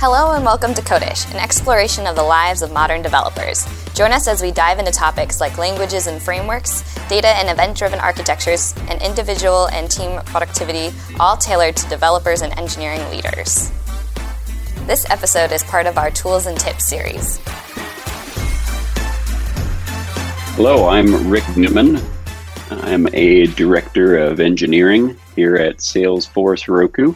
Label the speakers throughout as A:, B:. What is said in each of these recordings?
A: Hello and welcome to Codish, an exploration of the lives of modern developers. Join us as we dive into topics like languages and frameworks, data and event driven architectures, and individual and team productivity, all tailored to developers and engineering leaders. This episode is part of our Tools and Tips series.
B: Hello, I'm Rick Newman. I'm a director of engineering here at Salesforce Heroku.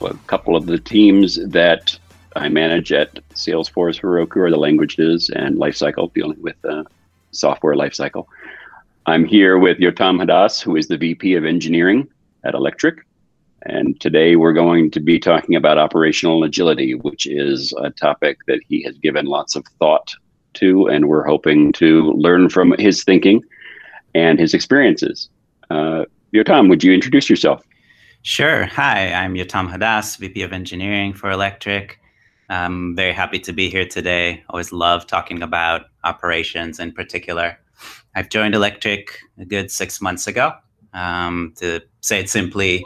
B: A couple of the teams that I manage at Salesforce Heroku are the languages and lifecycle, dealing with uh, software lifecycle. I'm here with Yotam Hadas, who is the VP of Engineering at Electric. And today we're going to be talking about operational agility, which is a topic that he has given lots of thought to, and we're hoping to learn from his thinking and his experiences. Uh, Yotam, would you introduce yourself?
C: Sure. Hi, I'm Yotam Hadas, VP of Engineering for Electric. I'm very happy to be here today. Always love talking about operations in particular. I've joined Electric a good six months ago. Um, to say it simply,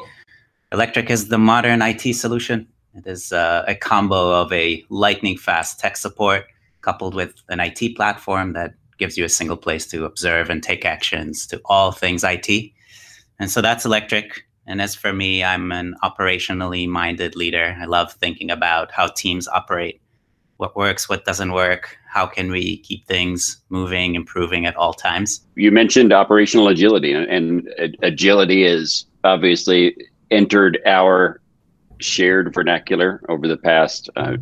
C: Electric is the modern IT solution. It is uh, a combo of a lightning fast tech support coupled with an IT platform that gives you a single place to observe and take actions to all things IT. And so that's Electric. And as for me, I'm an operationally minded leader. I love thinking about how teams operate, what works, what doesn't work, how can we keep things moving, improving at all times.
B: You mentioned operational agility, and agility is obviously entered our shared vernacular over the past uh,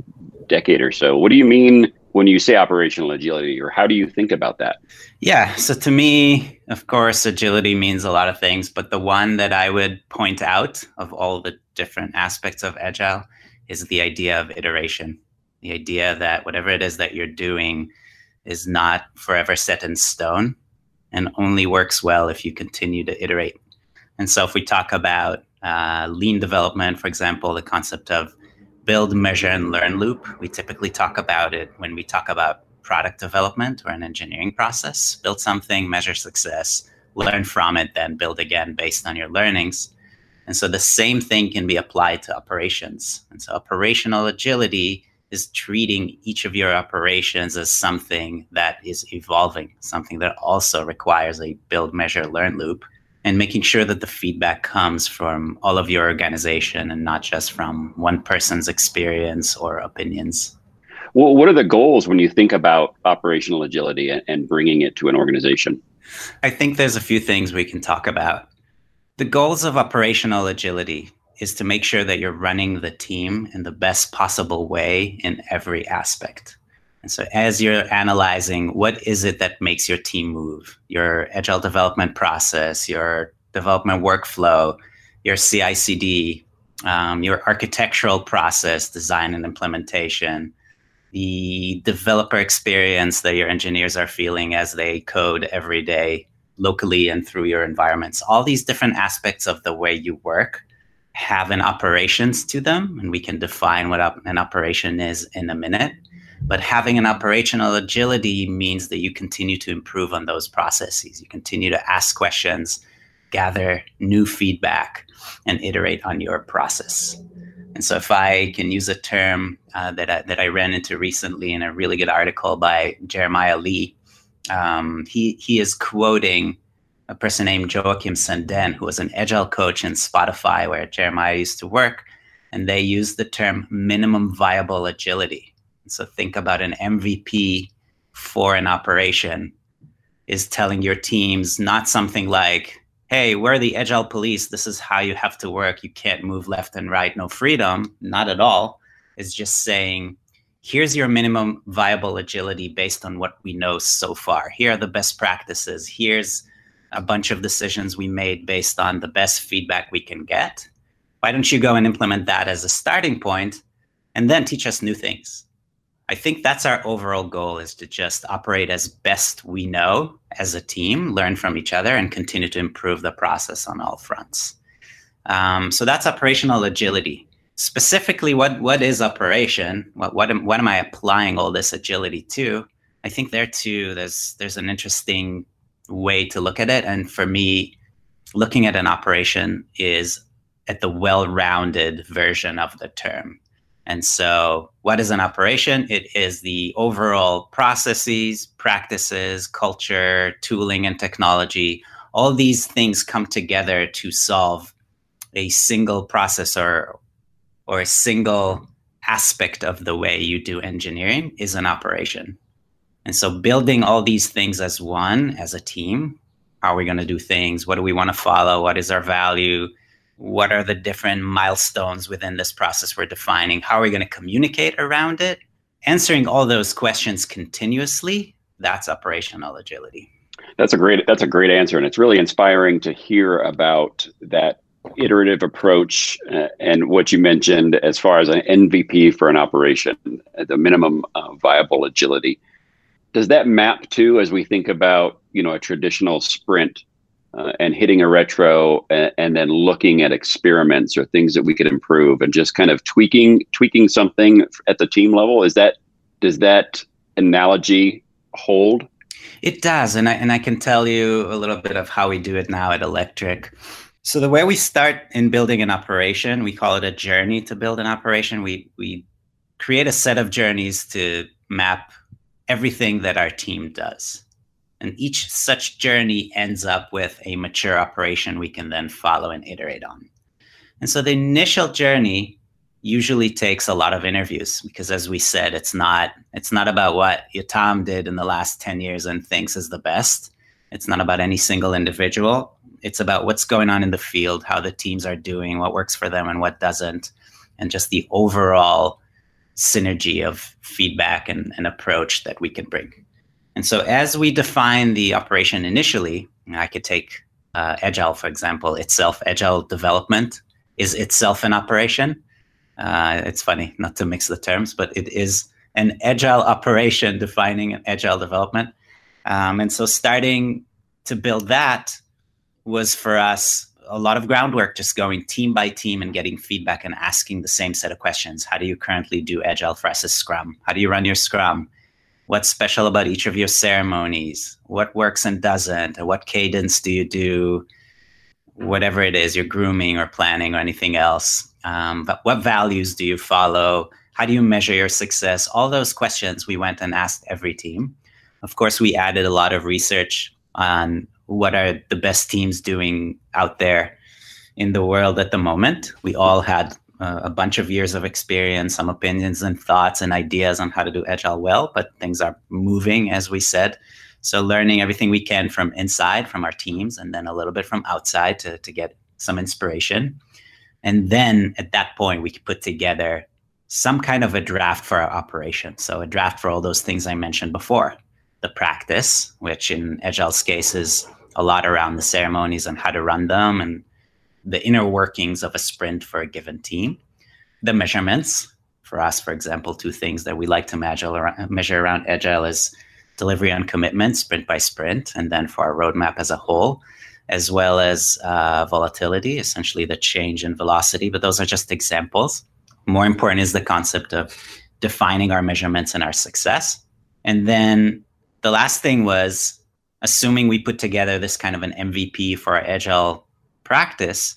B: decade or so. What do you mean when you say operational agility, or how do you think about that?
C: Yeah. So to me, of course, agility means a lot of things, but the one that I would point out of all the different aspects of agile is the idea of iteration. The idea that whatever it is that you're doing is not forever set in stone and only works well if you continue to iterate. And so if we talk about uh, lean development, for example, the concept of build, measure, and learn loop. We typically talk about it when we talk about product development or an engineering process. Build something, measure success, learn from it, then build again based on your learnings. And so the same thing can be applied to operations. And so operational agility is treating each of your operations as something that is evolving, something that also requires a build, measure, learn loop and making sure that the feedback comes from all of your organization and not just from one person's experience or opinions.
B: Well, what are the goals when you think about operational agility and bringing it to an organization?
C: I think there's a few things we can talk about. The goals of operational agility is to make sure that you're running the team in the best possible way in every aspect. And so as you're analyzing what is it that makes your team move, your agile development process, your development workflow, your CI/CD, um, your architectural process, design and implementation, the developer experience that your engineers are feeling as they code every day locally and through your environments. All these different aspects of the way you work have an operations to them, and we can define what op- an operation is in a minute. But having an operational agility means that you continue to improve on those processes. You continue to ask questions, gather new feedback, and iterate on your process. And so, if I can use a term uh, that, I, that I ran into recently in a really good article by Jeremiah Lee, um, he, he is quoting a person named Joachim Sandén, who was an agile coach in Spotify, where Jeremiah used to work. And they use the term minimum viable agility. So think about an MVP for an operation is telling your teams not something like, hey, we're the agile police. This is how you have to work. You can't move left and right, no freedom. Not at all. It's just saying, here's your minimum viable agility based on what we know so far. Here are the best practices. Here's a bunch of decisions we made based on the best feedback we can get. Why don't you go and implement that as a starting point and then teach us new things? I think that's our overall goal is to just operate as best we know as a team, learn from each other, and continue to improve the process on all fronts. Um, so that's operational agility. Specifically, what what is operation? What what am, what am I applying all this agility to? I think there too, there's there's an interesting way to look at it, and for me, looking at an operation is at the well-rounded version of the term And so, what is an operation? It is the overall processes, practices, culture, tooling, and technology. All these things come together to solve a single process or, or a single aspect of the way you do engineering is an operation. And so, building all these things as one, as a team, how are we going to do things? What do we want to follow? What is our value? What are the different milestones within this process we're defining? How are we going to communicate around it? Answering all those questions continuously that's operational agility.
B: That's a great that's a great answer and it's really inspiring to hear about that iterative approach uh, and what you mentioned as far as an mvp for an operation the minimum uh, viable agility. Does that map to as we think about you know a traditional sprint uh, and hitting a retro and, and, then looking at experiments or things that we could improve and just kind of tweaking tweaking something at the team level. Is that does that analogy hold?
C: It does and I, and I can tell you a little bit of how we do it now at electric. So the way we start in building an operation we call it a journey to build an operation. We we create a set of journeys to map everything that our team does and each such journey ends up with a mature operation we can then follow and iterate on. And so the initial journey usually takes a lot of interviews because as we said, it's not it's not about what Yotam did in the last 10 years and thinks is the best. It's not about any single individual. It's about what's going on in the field, how the teams are doing, what works for them and what doesn't, and just the overall synergy of feedback and, and approach that we can bring. And so as we define the operation initially, I could take uh, Agile, for example, itself, Agile development is itself an operation. Uh, it's funny not to mix the terms, but it is an Agile operation defining an Agile development. Um, and so starting to build that was for us a lot of groundwork, just going team by team and getting feedback and asking the same set of questions. How do you currently do Agile for us as Scrum? How do you run your Scrum? What's special about each of your ceremonies? What works and doesn't? What cadence do you do? Whatever it is you're grooming or planning or anything else. Um, but what values do you follow? How do you measure your success? All those questions we went and asked every team. Of course we added a lot of research on what are the best teams doing out there in the world at the moment. We all had Uh, a bunch of years of experience, some opinions and thoughts and ideas on how to do agile well, but things are moving, as we said. So learning everything we can from inside, from our teams, and then a little bit from outside to, to get some inspiration. And then at that point, we could put together some kind of a draft for our operation. So a draft for all those things I mentioned before. The practice, which in Agile's case is a lot around the ceremonies and how to run them and the inner workings of a sprint for a given team, the measurements. For us, for example, two things that we like to measure around, Agile is delivery on commitment, sprint by sprint, and then for our roadmap as a whole, as well as uh, volatility, essentially the change in velocity. But those are just examples. More important is the concept of defining our measurements and our success. And then the last thing was assuming we put together this kind of an MVP for our Agile practice,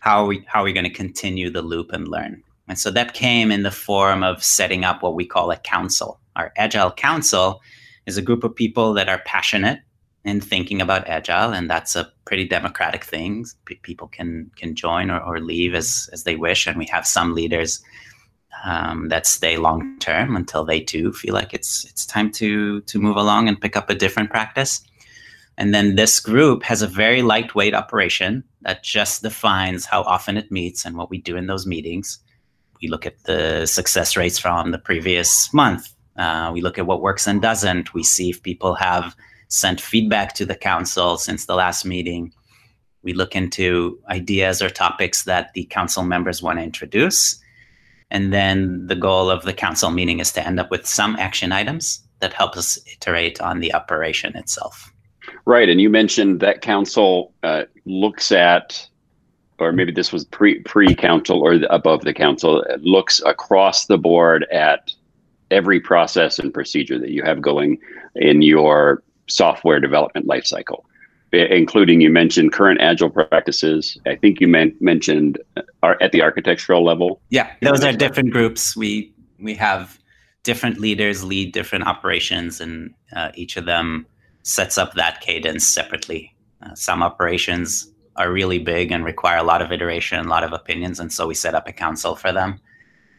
C: how are we how are we going to continue the loop and learn? And so that came in the form of setting up what we call a council. Our Agile Council is a group of people that are passionate in thinking about agile and that's a pretty democratic thing P- people can can join or, or leave as as they wish and we have some leaders um, that stay long term until they too feel like it's it's time to to move along and pick up a different practice and then this group has a very lightweight operation that just defines how often it meets and what we do in those meetings. We look at the success rates from the previous month. Uh, we look at what works and doesn't. We see if people have sent feedback to the council since the last meeting. We look into ideas or topics that the council members want to introduce. And then the goal of the council meeting is to end up with some action items that help us iterate on the operation itself.
B: Right, and you mentioned that council uh, looks at, or maybe this was pre pre council or above the council, looks across the board at every process and procedure that you have going in your software development lifecycle. including you mentioned current agile practices. I think you men- mentioned are uh, at the architectural level.
C: Yeah, those are different groups. We we have different leaders lead different operations, and uh, each of them sets up that cadence separately. Uh, some operations are really big and require a lot of iteration, a lot of opinions, and so we set up a council for them.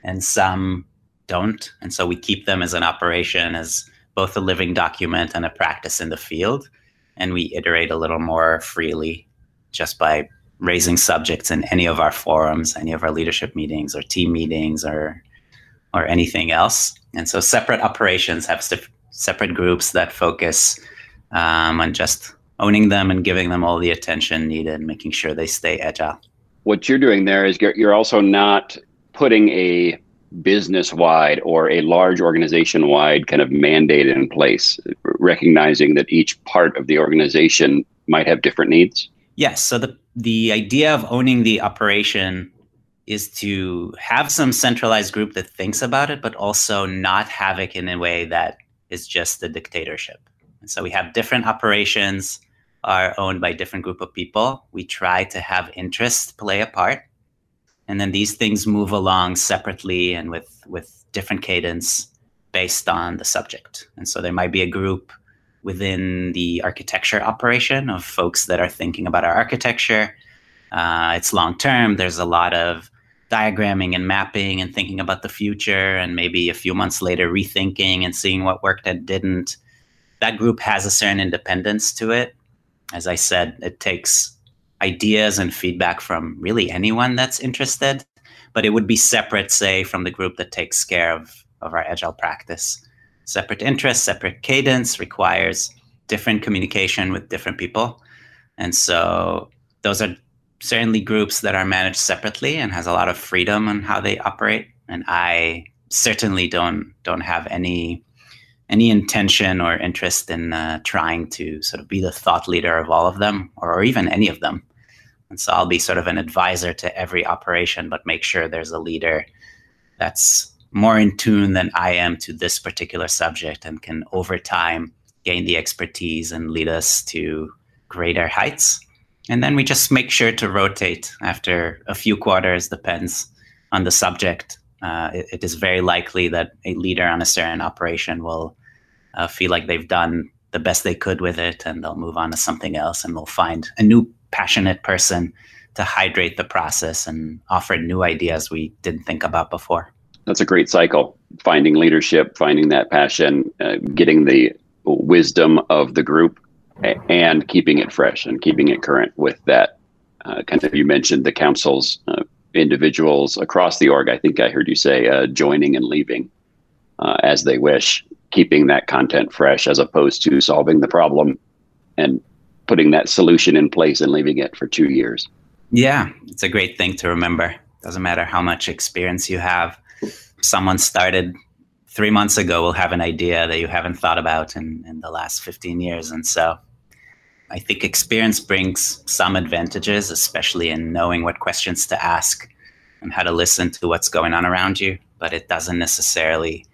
C: And some don't, and so we keep them as an operation as both a living document and a practice in the field and we iterate a little more freely just by raising subjects in any of our forums, any of our leadership meetings or team meetings or or anything else. And so separate operations have separate groups that focus um, on just owning them and giving them all the attention needed, making sure they stay agile.
B: What you're doing there is you're also not putting a business wide or a large organization wide kind of mandate in place, recognizing that each part of the organization might have different needs?
C: Yes. So the, the idea of owning the operation is to have some centralized group that thinks about it, but also not have it in a way that is just a dictatorship. And so we have different operations are owned by different group of people. We try to have interest play a part. And then these things move along separately and with with different cadence based on the subject. And so there might be a group within the architecture operation of folks that are thinking about our architecture. Uh, it's long term there's a lot of diagramming and mapping and thinking about the future and maybe a few months later rethinking and seeing what worked and didn't that group has a certain independence to it as i said it takes ideas and feedback from really anyone that's interested, but it would be separate, say, from the group that takes care of, of our agile practice. Separate interest, separate cadence requires different communication with different people. And so those are certainly groups that are managed separately and has a lot of freedom on how they operate. And I certainly don't don't have any any intention or interest in uh, trying to sort of be the thought leader of all of them or, or even any of them. And so I'll be sort of an advisor to every operation, but make sure there's a leader that's more in tune than I am to this particular subject and can over time gain the expertise and lead us to greater heights. And then we just make sure to rotate after a few quarters, depends on the subject. Uh, it, it is very likely that a leader on a certain operation will uh, feel like they've done the best they could with it and they'll move on to something else and we'll find a new passionate person to hydrate the process and offer new ideas we didn't think about before.
B: That's a great cycle. Finding leadership, finding that passion, uh, getting the wisdom of the group, and keeping it fresh and keeping it current with that. Uh, kind of, you mentioned the councils, uh, individuals across the org. I think I heard you say uh, joining and leaving uh, as they wish, keeping that content fresh as opposed to solving the problem and putting that solution in place and leaving it for two years.
C: Yeah, it's a great thing to remember. Doesn't matter how much experience you have. Someone started three months ago will have an idea that you haven't thought about in, in the last 15 years. And so I think experience brings some advantages, especially in knowing what questions to ask and how to listen to what's going on around you. But it doesn't necessarily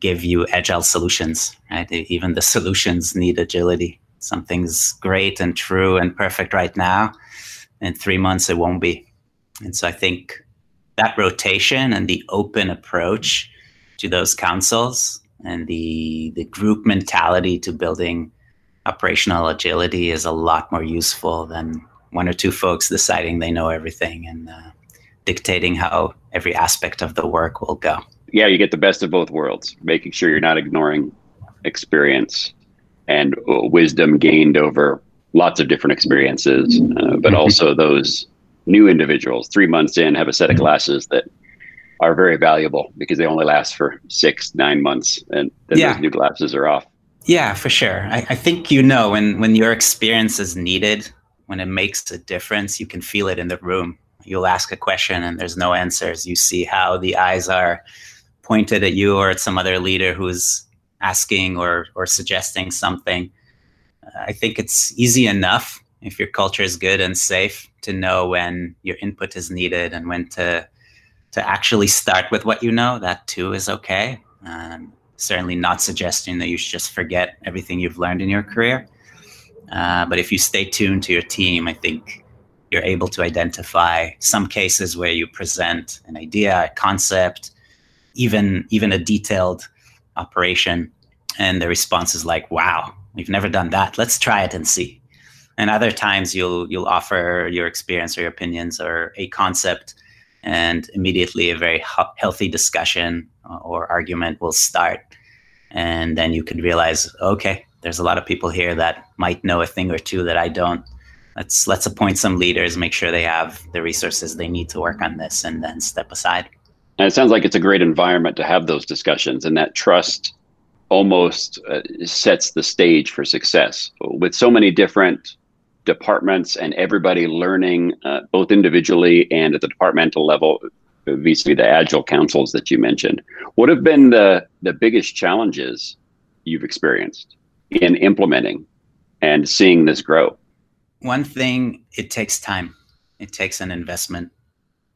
C: give you agile solutions, right? Even the solutions need agility something's great and true and perfect right now. In three months, it won't be. And so I think that rotation and the open approach to those councils and the the group mentality to building operational agility is a lot more useful than one or two folks deciding they know everything and uh, dictating how every aspect of the work will go.
B: Yeah, you get the best of both worlds, making sure you're not ignoring experience and wisdom gained over lots of different experiences, uh, but mm-hmm. also those new individuals three months in have a set of classes that are very valuable because they only last for six, nine months, and then yeah. those new glasses are off.
C: Yeah, for sure. I, I think you know when when your experience is needed, when it makes a difference, you can feel it in the room. You'll ask a question and there's no answers. You see how the eyes are pointed at you or at some other leader who's asking or or suggesting something. I think it's easy enough if your culture is good and safe to know when your input is needed and when to to actually start with what you know. That too is okay. Um, certainly not suggesting that you should just forget everything you've learned in your career. Uh, but if you stay tuned to your team, I think you're able to identify some cases where you present an idea, a concept, even even a detailed operation, and the response is like, "Wow, we've never done that. Let's try it and see." And other times you'll you'll offer your experience or your opinions or a concept, and immediately a very healthy discussion or argument will start, and then you can realize, okay, there's a lot of people here that might know a thing or two that I don't. Let's let's appoint some leaders, make sure they have the resources they need to work on this, and then step aside.
B: And it sounds like it's a great environment to have those discussions, and that trust almost uh, sets the stage for success. With so many different departments and everybody learning uh, both individually and at the departmental level vis-a-vis the agile councils that you mentioned what have been the the biggest challenges you've experienced in implementing and seeing this grow?
C: One thing it takes time. It takes an investment.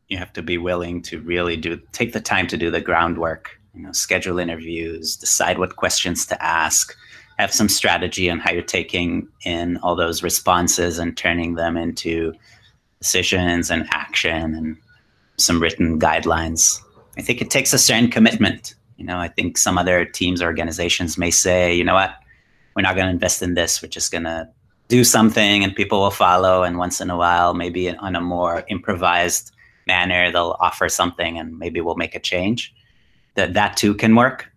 C: You have to be willing to really do take the time to do the groundwork you know schedule interviews decide what questions to ask have some strategy on how you're taking in all those responses and turning them into decisions and action and some written guidelines. I think it takes a certain commitment. You know, I think some other teams or organizations may say, you know what, we're not going to invest in this. We're just going to do something and people will follow. And once in a while, maybe on a more improvised manner, they'll offer something and maybe we'll make a change. That that too can work.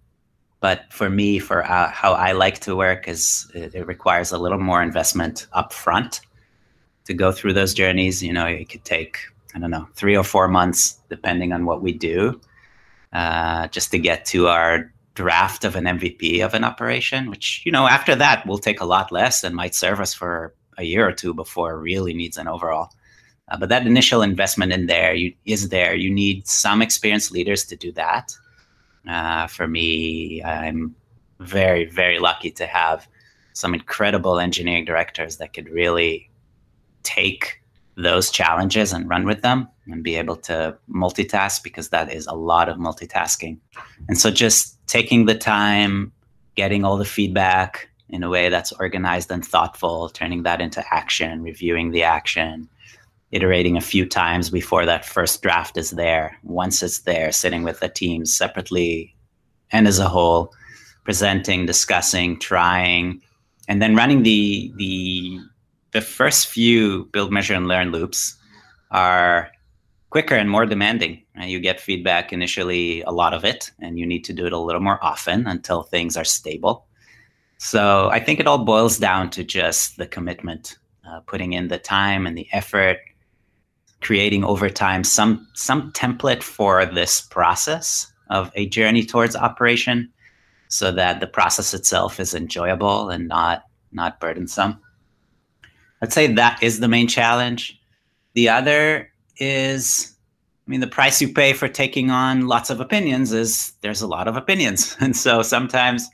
C: But for me, for uh, how I like to work, is it, it, requires a little more investment up front to go through those journeys. You know, it could take I don't know three or four months, depending on what we do, uh, just to get to our draft of an MVP of an operation. Which you know, after that, will take a lot less and might serve us for a year or two before it really needs an overall. Uh, but that initial investment in there you, is there. You need some experienced leaders to do that. Uh, for me, I'm very, very lucky to have some incredible engineering directors that could really take those challenges and run with them and be able to multitask because that is a lot of multitasking. And so just taking the time, getting all the feedback in a way that's organized and thoughtful, turning that into action, reviewing the action, iterating a few times before that first draft is there. Once it's there, sitting with the teams separately and as a whole, presenting, discussing, trying, and then running the the the first few build, measure, and learn loops are quicker and more demanding. Right? You get feedback initially, a lot of it, and you need to do it a little more often until things are stable. So I think it all boils down to just the commitment, uh, putting in the time and the effort, creating over time some some template for this process of a journey towards operation so that the process itself is enjoyable and not not burdensome i'd say that is the main challenge. The other is i mean the price you pay for taking on lots of opinions is there's a lot of opinions. And so sometimes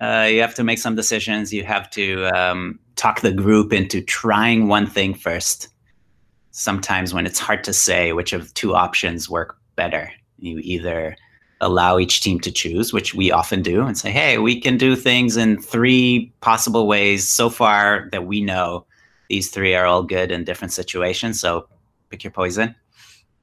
C: uh, you have to make some decisions. You have to um, talk the group into trying one thing first. Sometimes when it's hard to say which of two options work better. You either allow each team to choose, which we often do, and say, hey, we can do things in three possible ways so far that we know these three are all good in different situations. So pick your poison.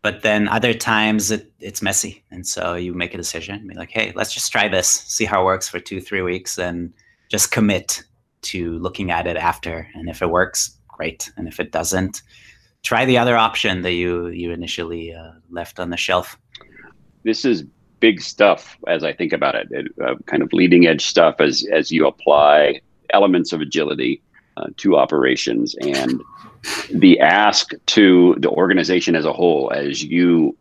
C: But then other times it, it's messy. And so you make a decision, be like, hey, let's just try this, see how it works for two, three weeks, and just commit to looking at it after. And if it works, great. And if it doesn't, try the other option that you you initially uh, left on the shelf.
B: This is big stuff as I think about it. it uh, kind of leading edge stuff as as you apply elements of agility uh, to operations and the ask to the organization as a whole, as you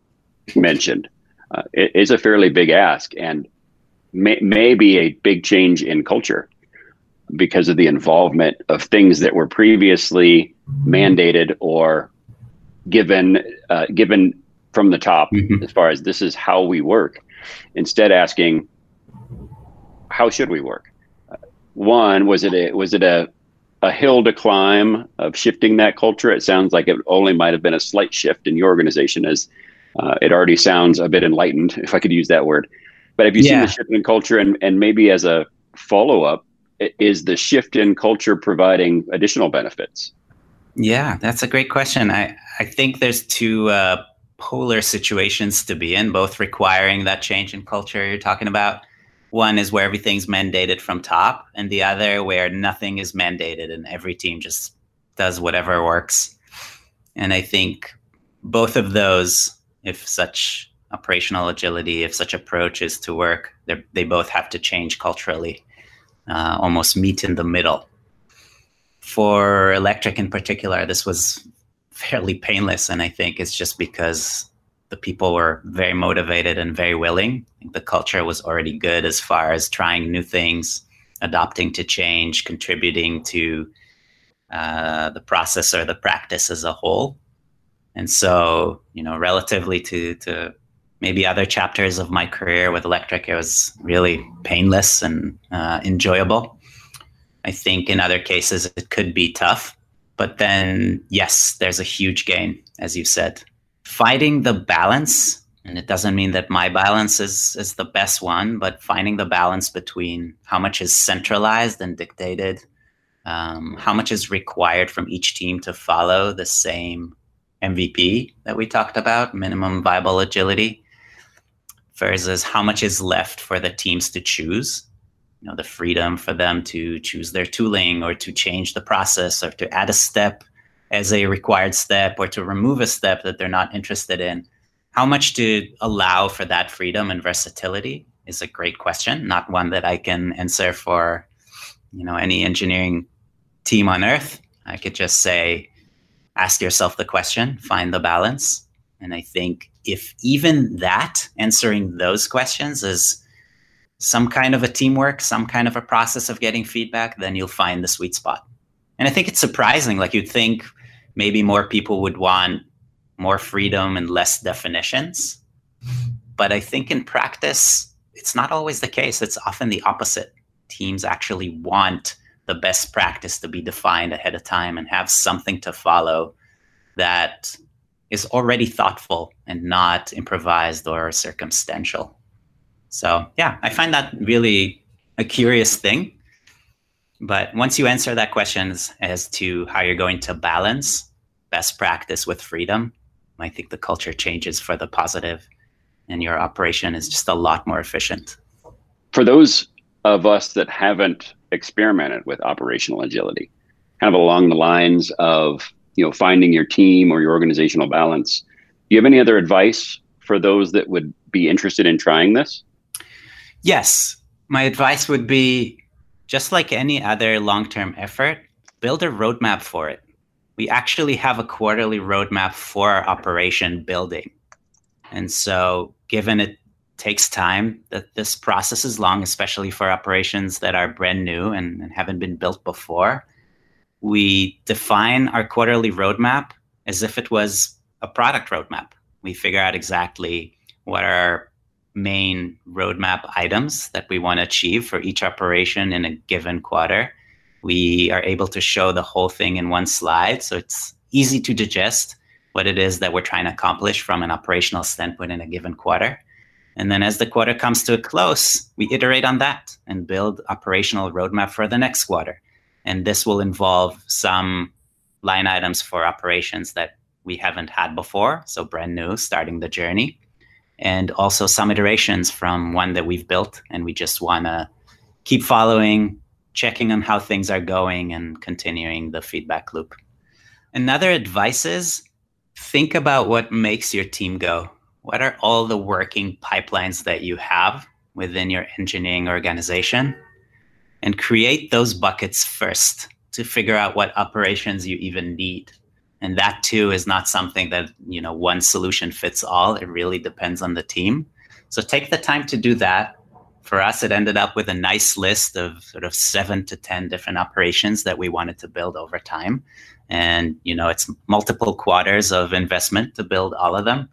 B: mentioned, uh, it is a fairly big ask and may, may be a big change in culture because of the involvement of things that were previously mandated or given uh, given from the top mm-hmm. as far as this is how we work instead asking how should we work uh, one was it a was it a a hill to climb of shifting that culture it sounds like it only might have been a slight shift in your organization as uh, it already sounds a bit enlightened if i could use that word but have you yeah. seen the shift in culture and, and maybe as a follow-up is the shift in culture providing additional benefits?
C: Yeah, that's a great question. I, I think there's two uh, polar situations to be in, both requiring that change in culture you're talking about. One is where everything's mandated from top, and the other where nothing is mandated and every team just does whatever works. And I think both of those, if such operational agility, if such approach is to work, they both have to change culturally, uh, almost meet in the middle. For electric in particular, this was fairly painless, and I think it's just because the people were very motivated and very willing. the culture was already good as far as trying new things, adopting to change, contributing to uh, the process or the practice as a whole. And so, you know, relatively to to maybe other chapters of my career with electric, it was really painless and uh, enjoyable. I think in other cases it could be tough, but then yes, there's a huge gain, as you said. Finding the balance, and it doesn't mean that my balance is is the best one, but finding the balance between how much is centralized and dictated, um, how much is required from each team to follow the same MVP that we talked about, minimum viable agility, versus how much is left for the teams to choose. You know, the freedom for them to choose their tooling or to change the process or to add a step as a required step or to remove a step that they're not interested in. How much to allow for that freedom and versatility is a great question, not one that I can answer for, you know, any engineering team on earth. I could just say, ask yourself the question, find the balance. And I think if even that, answering those questions is some kind of a teamwork, some kind of a process of getting feedback, then you'll find the sweet spot. And I think it's surprising. Like you'd think maybe more people would want more freedom and less definitions. But I think in practice, it's not always the case. It's often the opposite. Teams actually want the best practice to be defined ahead of time and have something to follow that is already thoughtful and not improvised or circumstantial. So, yeah, I find that really a curious thing. But once you answer that question as, as to how you're going to balance best practice with freedom, I think the culture changes for the positive and your operation is just a lot more efficient.
B: For those of us that haven't experimented with operational agility, kind of along the lines of you know finding your team or your organizational balance. Do you have any other advice for those that would be interested in trying this?
C: Yes, my advice would be just like any other long-term effort, build a roadmap for it. We actually have a quarterly roadmap for our operation building. And so, given it takes time. That this process is long, especially for operations that are brand new and, and haven't been built before. We define our quarterly roadmap as if it was a product roadmap. We figure out exactly what are main roadmap items that we want to achieve for each operation in a given quarter. We are able to show the whole thing in one slide, so it's easy to digest what it is that we're trying to accomplish from an operational standpoint in a given quarter. And then as the quarter comes to a close, we iterate on that and build operational roadmap for the next quarter. And this will involve some line items for operations that we haven't had before, so brand new, starting the journey, and also some iterations from one that we've built and we just want to keep following, checking on how things are going and continuing the feedback loop. Another advice is think about what makes your team go. What are all the working pipelines that you have within your engineering organization? And create those buckets first to figure out what operations you even need and that too is not something that you know one solution fits all. It really depends on the team. So take the time to do that. For us it ended up with a nice list of sort of seven to ten different operations that we wanted to build over time. And you know it's multiple quarters of investment to build all of them.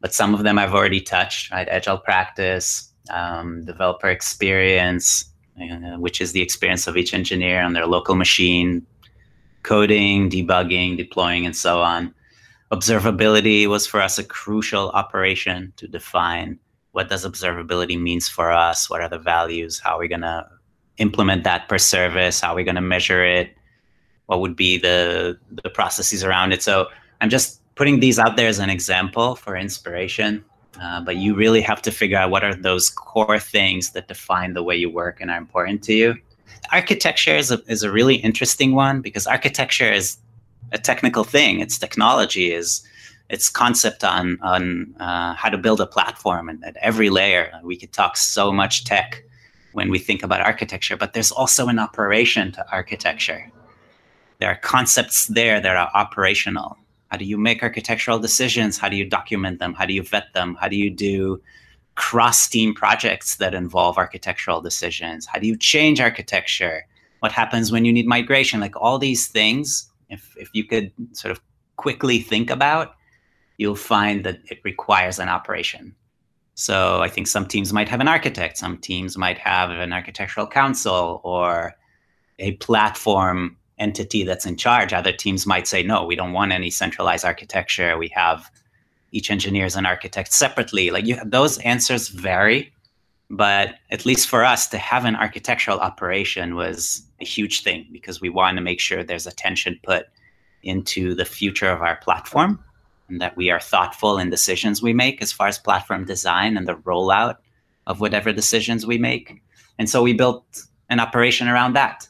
C: But some of them I've already touched, right? Agile practice, um, developer experience, uh, which is the experience of each engineer on their local machine, coding, debugging, deploying, and so on. Observability was for us a crucial operation to define what does observability means for us, what are the values, how are we going to implement that per service? How are we going to measure it? What would be the the processes around it? So I'm just putting these out there as an example for inspiration. Uh, but you really have to figure out what are those core things that define the way you work and are important to you. Architecture is a, is a really interesting one because architecture is a technical thing. It's technology, is its concept on on uh, how to build a platform and at every layer. We could talk so much tech when we think about architecture, but there's also an operation to architecture. There are concepts there that are operational. How do you make architectural decisions? How do you document them? How do you vet them? How do you do cross team projects that involve architectural decisions? How do you change architecture? What happens when you need migration? Like all these things, if, if you could sort of quickly think about, you'll find that it requires an operation. So I think some teams might have an architect, some teams might have an architectural council or a platform entity that's in charge. Other teams might say, no, we don't want any centralized architecture. We have each engineer is an architect separately. Like you, those answers vary, but at least for us to have an architectural operation was a huge thing because we want to make sure there's attention put into the future of our platform and that we are thoughtful in decisions we make as far as platform design and the rollout of whatever decisions we make. And so we built an operation around that.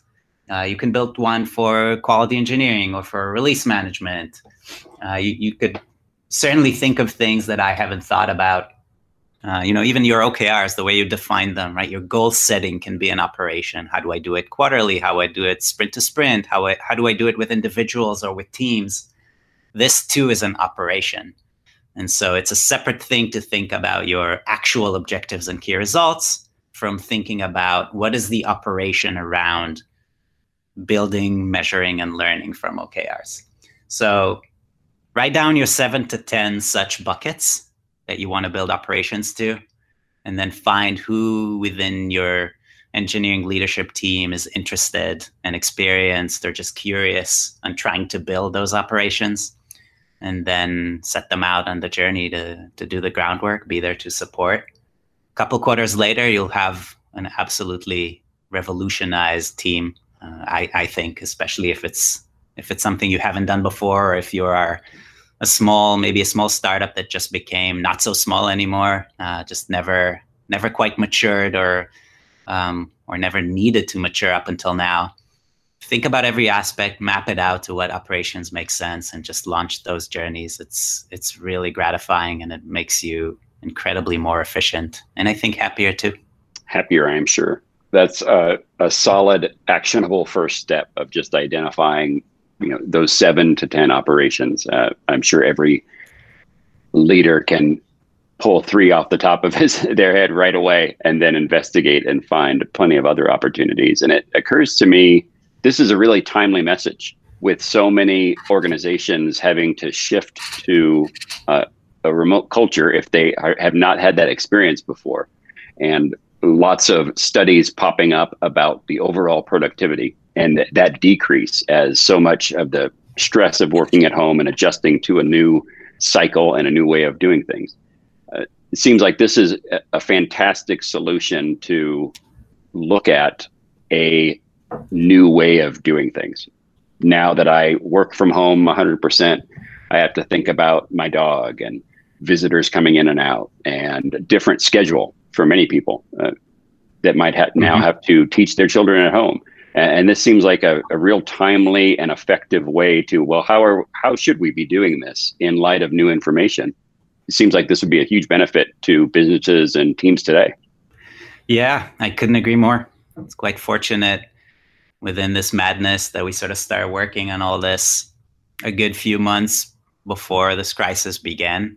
C: Uh, you can build one for quality engineering or for release management. Uh, you, you, could certainly think of things that I haven't thought about. Uh, you know, even your OKRs, the way you define them, right? Your goal setting can be an operation. How do I do it quarterly? How do I do it sprint to sprint? How, I, how do I do it with individuals or with teams? This too is an operation. And so it's a separate thing to think about your actual objectives and key results from thinking about what is the operation around building, measuring, and learning from OKRs. So write down your seven to 10 such buckets that you want to build operations to, and then find who within your engineering leadership team is interested and experienced or just curious on trying to build those operations and then set them out on the journey to, to do the groundwork, be there to support. A couple quarters later, you'll have an absolutely revolutionized team. Uh, I, I think, especially if it's if it's something you haven't done before, or if you are a small, maybe a small startup that just became not so small anymore, uh, just never never quite matured or um, or never needed to mature up until now think about every aspect, map it out to what operations make sense, and just launch those journeys. It's it's really gratifying, and it makes you incredibly more efficient, and I think happier too.
B: Happier, I'm sure. That's a, a solid, actionable first step of just identifying, you know, those seven to ten operations. Uh, I'm sure every leader can pull three off the top of his their head right away and then investigate and find plenty of other opportunities and it occurs to me this is a really timely message with so many organizations having to shift to uh, a remote culture if they are, have not had that experience before. And lots of studies popping up about the overall productivity and that decrease as so much of the stress of working at home and adjusting to a new cycle and a new way of doing things. Uh, it seems like this is a fantastic solution to look at a new way of doing things. Now that I work from home 100%, I have to think about my dog and visitors coming in and out and a different schedule for many people uh, that might ha- now mm-hmm. have to teach their children at home. And, this seems like a, a, real timely and effective way to, well, how are, how should we be doing this in light of new information? It seems like this would be a huge benefit to businesses and teams today.
C: Yeah, I couldn't agree more. It's quite fortunate within this madness that we sort of started working on all this a good few months before this crisis began.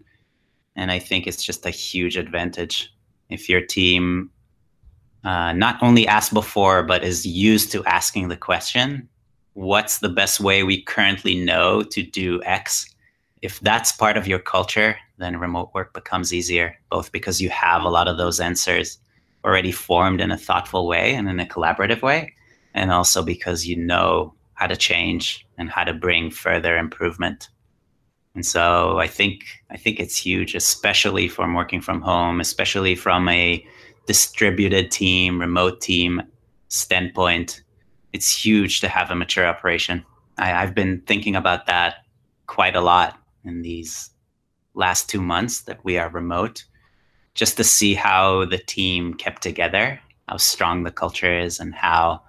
C: And I think it's just a huge advantage if your team uh, not only asked before, but is used to asking the question, what's the best way we currently know to do X? If that's part of your culture, then remote work becomes easier, both because you have a lot of those answers already formed in a thoughtful way and in a collaborative way, and also because you know how to change and how to bring further improvement. And so I think I think it's huge, especially from working from home, especially from a distributed team, remote team standpoint, it's huge to have a mature operation. I, I've been thinking about that quite a lot in these last two months that we are remote, just to see how the team kept together, how strong the culture is, and how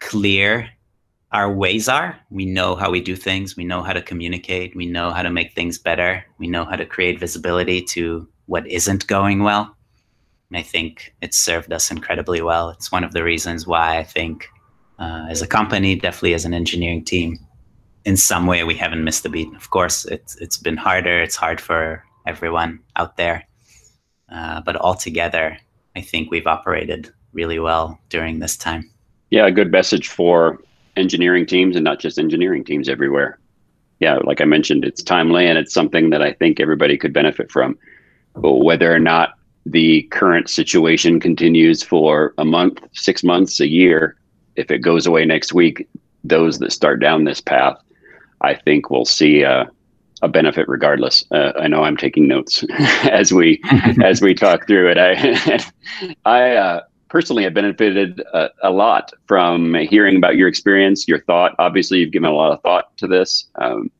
C: clear our ways are. We know how we do things. We know how to communicate. We know how to make things better. We know how to create visibility to what isn't going well. And I think it's served us incredibly well. It's one of the reasons why I think, uh, as a company, definitely as an engineering team, in some way we haven't missed a beat. Of course, it's it's been harder. It's hard for everyone out there, uh, but altogether, I think we've operated really well during this time.
B: Yeah, a good message for engineering teams and not just engineering teams everywhere. Yeah, like I mentioned, it's timely and it's something that I think everybody could benefit from. But whether or not the current situation continues for a month, six months, a year, if it goes away next week, those that start down this path, I think will see a, a benefit regardless. Uh, I know I'm taking notes as we as we talk through it. I I uh, personally have benefited a, a, lot from hearing about your experience, your thought. Obviously, you've given a lot of thought to this, um,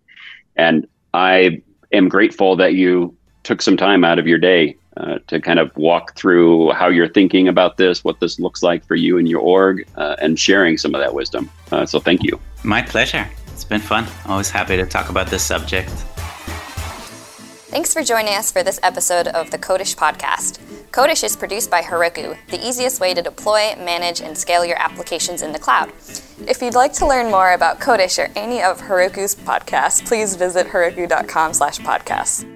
B: and I am grateful that you took some time out of your day uh, to kind of walk through how you're thinking about this, what this looks like for you and your org, uh, and sharing some of that wisdom. Uh, so, thank you.
C: My pleasure. It's been fun. Always happy to talk about this subject.
A: Thanks for joining us for this episode of the Code[ish] podcast. Code[ish] is produced by Heroku, the easiest way to deploy, manage, and scale your applications in the cloud. If you'd like to learn more about Code[ish] or any of Heroku's podcasts, please visit heroku.com slash podcasts.